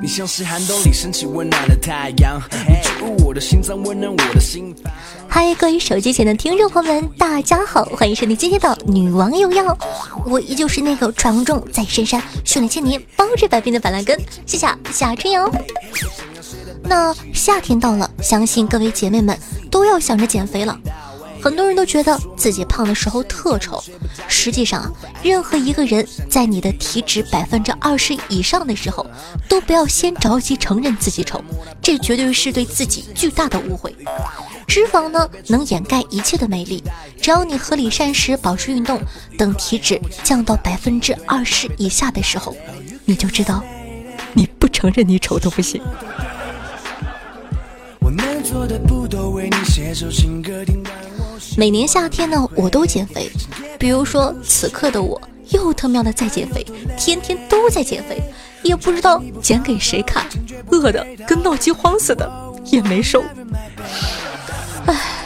你像是寒冬里升起温暖的太阳，你注入我的心脏，温暖我的心房。嗨，各位手机前的听众朋友们，大家好，欢迎收听今天的女王有药。我依旧是那个传说中在深山训练千年、包治百病的板蓝根，谢谢夏春瑶。那夏天到了，相信各位姐妹们都要想着减肥了。很多人都觉得自己胖的时候特丑，实际上啊，任何一个人在你的体脂百分之二十以上的时候，都不要先着急承认自己丑，这绝对是对自己巨大的误会。脂肪呢，能掩盖一切的美丽，只要你合理膳食、保持运动，等体脂降到百分之二十以下的时候，你就知道，你不承认你丑都不行。我能做的不多，为你写首情歌，听完。每年夏天呢，我都减肥。比如说，此刻的我又他喵的在减肥，天天都在减肥，也不知道减给谁看，饿的跟闹饥荒似的，也没瘦。唉，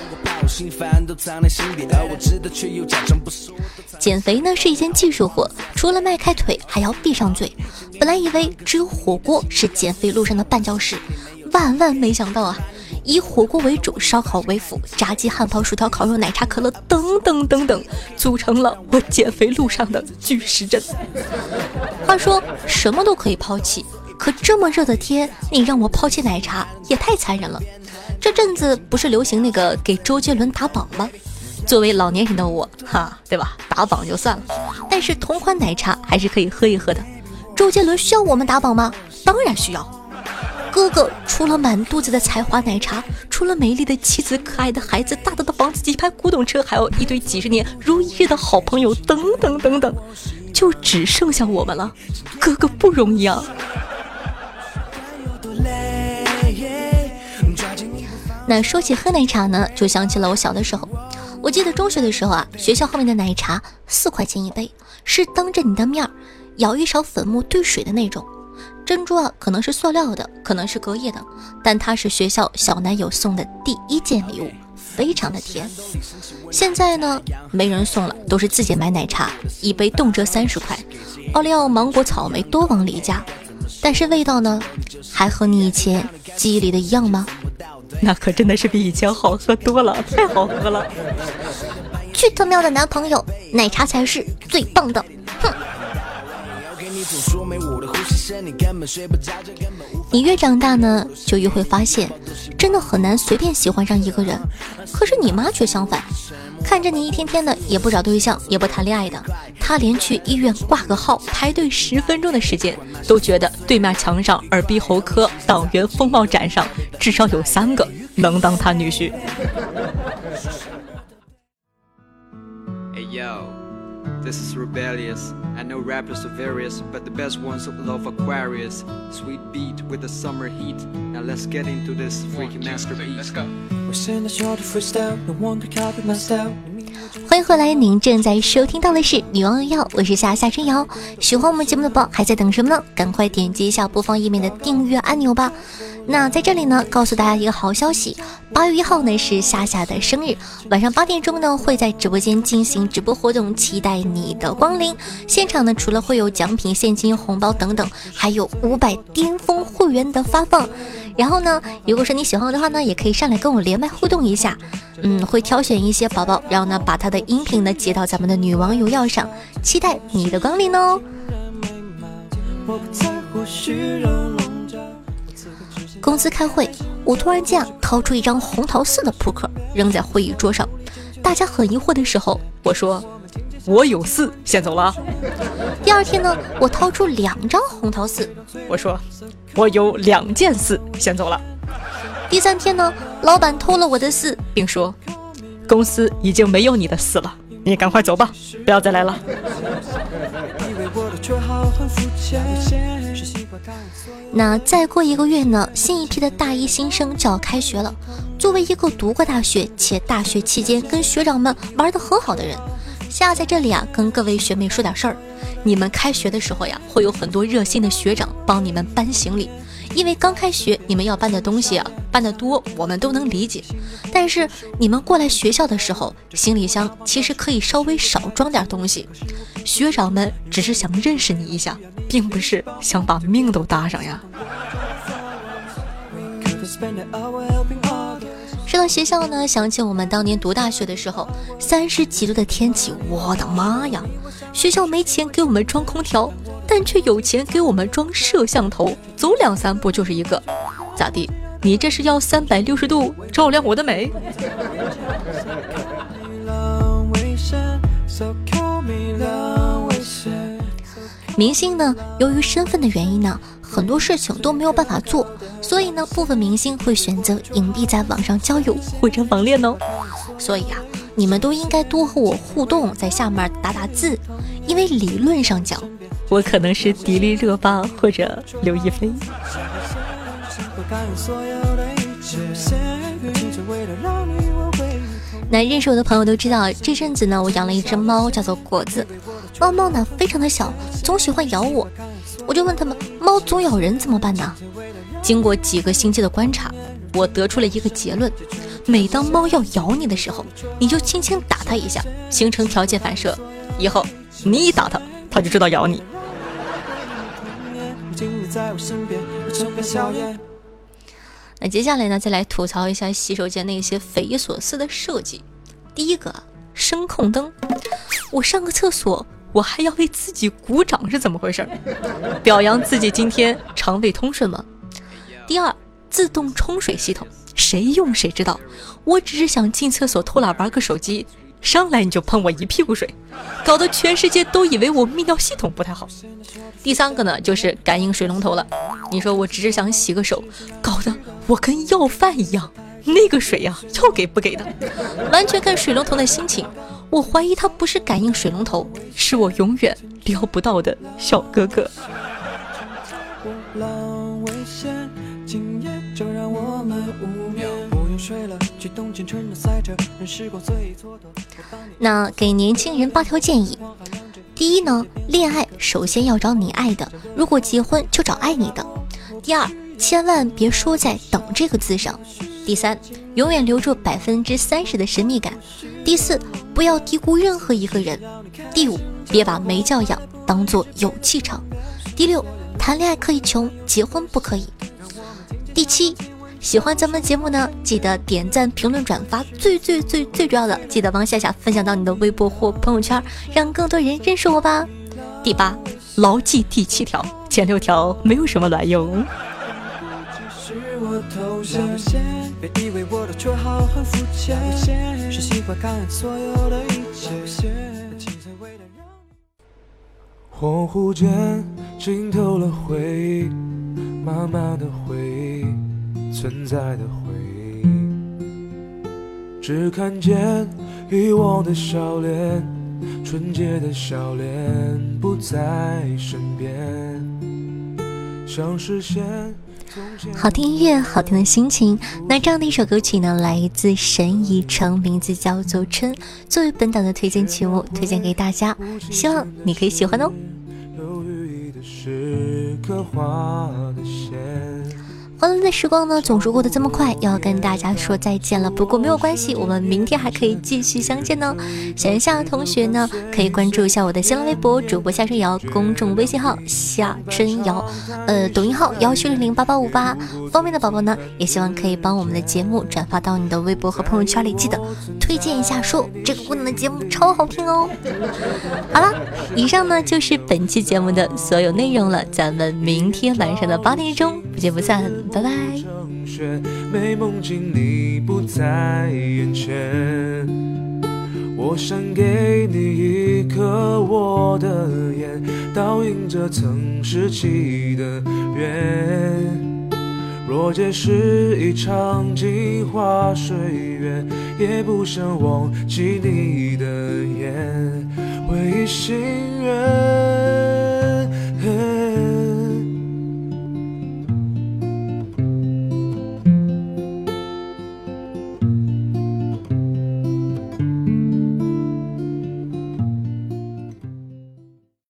减肥呢是一件技术活，除了迈开腿，还要闭上嘴。本来以为只有火锅是减肥路上的绊脚石，万万没想到啊！以火锅为主，烧烤为辅，炸鸡、汉堡、薯条、烤肉、奶茶、可乐等等等等，组成了我减肥路上的巨石阵。话说什么都可以抛弃，可这么热的天，你让我抛弃奶茶也太残忍了。这阵子不是流行那个给周杰伦打榜吗？作为老年人的我，哈，对吧？打榜就算了，但是同款奶茶还是可以喝一喝的。周杰伦需要我们打榜吗？当然需要。哥哥除了满肚子的才华奶茶，除了美丽的妻子、可爱的孩子、大大的房子、几排古董车，还有一堆几十年如一日的好朋友，等等等等，就只剩下我们了。哥哥不容易啊！那说起喝奶茶呢，就想起了我小的时候。我记得中学的时候啊，学校后面的奶茶四块钱一杯，是当着你的面儿舀一勺粉末兑水的那种。珍珠啊，可能是塑料的，可能是隔夜的，但它是学校小男友送的第一件礼物，非常的甜。现在呢，没人送了，都是自己买奶茶，一杯动辄三十块，奥利奥、芒果、草莓都往里加。但是味道呢，还和你以前记忆里的一样吗？那可真的是比以前好喝多了，太好喝了！去他喵的男朋友，奶茶才是最棒的！你越长大呢，就越会发现，真的很难随便喜欢上一个人。可是你妈却相反，看着你一天天的也不找对象，也不谈恋爱的，她连去医院挂个号排队十分钟的时间，都觉得对面墙上耳鼻喉科党员风貌展上至少有三个能当她女婿。this is rebellious. I know rappers are various, but the best ones love Aquarius. Sweet beat with the summer heat. Now let's get into this freaky masterpiece. 我是那 short freestyle，no one can copy my style。欢迎回来，您正在收听到的是《女王有药》，我是夏夏春瑶。喜欢我们节目的宝还在等什么呢？赶快点击一下播放页面的订阅按钮吧。 那在这里呢，告诉大家一个好消息，八月一号呢是夏夏的生日，晚上八点钟呢会在直播间进行直播活动，期待你的光临。现场呢除了会有奖品、现金、红包等等，还有五百巅峰会员的发放。然后呢，如果说你喜欢我的话呢，也可以上来跟我连麦互动一下。嗯，会挑选一些宝宝，然后呢把他的音频呢接到咱们的女王有药上，期待你的光临哦。我不在乎虚荣。公司开会，我突然间啊掏出一张红桃四的扑克扔在会议桌上，大家很疑惑的时候，我说我有四，先走了。第二天呢，我掏出两张红桃四，我说我有两件四，先走了。第三天呢，老板偷了我的四，并说公司已经没有你的四了，你赶快走吧，不要再来了。那再过一个月呢，新一批的大一新生就要开学了。作为一个读过大学且大学期间跟学长们玩的很好的人，夏在这里啊，跟各位学妹说点事儿。你们开学的时候呀，会有很多热心的学长帮你们搬行李。因为刚开学，你们要搬的东西啊，搬得多，我们都能理解。但是你们过来学校的时候，行李箱其实可以稍微少装点东西。学长们只是想认识你一下，并不是想把命都搭上呀。这到学校呢，想起我们当年读大学的时候，三十几度的天气，我的妈呀！学校没钱给我们装空调。但却有钱给我们装摄像头，走两三步就是一个，咋地？你这是要三百六十度照亮我的美？明星呢，由于身份的原因呢，很多事情都没有办法做，所以呢，部分明星会选择隐蔽在网上交友或者网恋哦。所以啊，你们都应该多和我互动，在下面打打字，因为理论上讲。我可能是迪丽热巴或者刘亦菲。那认识我的朋友都知道，这阵子呢，我养了一只猫，叫做果子。猫猫呢，非常的小，总喜欢咬我。我就问他们，猫总咬人怎么办呢？经过几个星期的观察，我得出了一个结论：每当猫要咬你的时候，你就轻轻打它一下，形成条件反射，以后你一打它，它就知道咬你。那接下来呢，再来吐槽一下洗手间那些匪夷所思的设计。第一个，声控灯，我上个厕所，我还要为自己鼓掌，是怎么回事？表扬自己今天肠胃通顺吗？第二，自动冲水系统，谁用谁知道，我只是想进厕所偷懒玩个手机。上来你就喷我一屁股水，搞得全世界都以为我泌尿系统不太好。第三个呢，就是感应水龙头了。你说我只是想洗个手，搞得我跟要饭一样，那个水呀要给不给的，完全看水龙头的心情。我怀疑它不是感应水龙头，是我永远撩不到的小哥哥。那给年轻人八条建议：第一呢，恋爱首先要找你爱的；如果结婚就找爱你的。第二，千万别说在“等”这个字上。第三，永远留住百分之三十的神秘感。第四，不要低估任何一个人。第五，别把没教养当做有气场。第六，谈恋爱可以穷，结婚不可以。第七。喜欢咱们的节目呢，记得点赞、评论、转发，最最最最重要的，记得帮夏夏分享到你的微博或朋友圈，让更多人认识我吧。第八，牢记第七条，前六条没有什么卵用。恍惚间浸透了回忆，慢慢的回忆。存在的回忆，只看见遗忘的笑脸，纯洁的笑脸不在身边，像视线。好听音乐，好听的心情。那这样的一首歌曲呢，来自沈以诚，名字叫做《春》，作为本档的推荐曲目，推荐给大家，希望你可以喜欢哦。犹豫的时刻画的线欢乐的时光呢，总是过得这么快，要跟大家说再见了。不过没有关系，我们明天还可以继续相见呢。喜夏的同学呢，可以关注一下我的新浪微博主播夏春瑶，公众微信号夏春瑶，呃，抖音号幺七零零八八五八。方便的宝宝呢，也希望可以帮我们的节目转发到你的微博和朋友圈里，记得推荐一下，说这个姑娘的节目超好听哦。好了，以上呢就是本期节目的所有内容了，咱们明天晚上的八点钟不见不散。拜拜。没梦境，你不在眼前。我想给你一颗我的眼，倒映着曾拾起的缘。若皆是一场镜花水月，也不想忘记你的眼，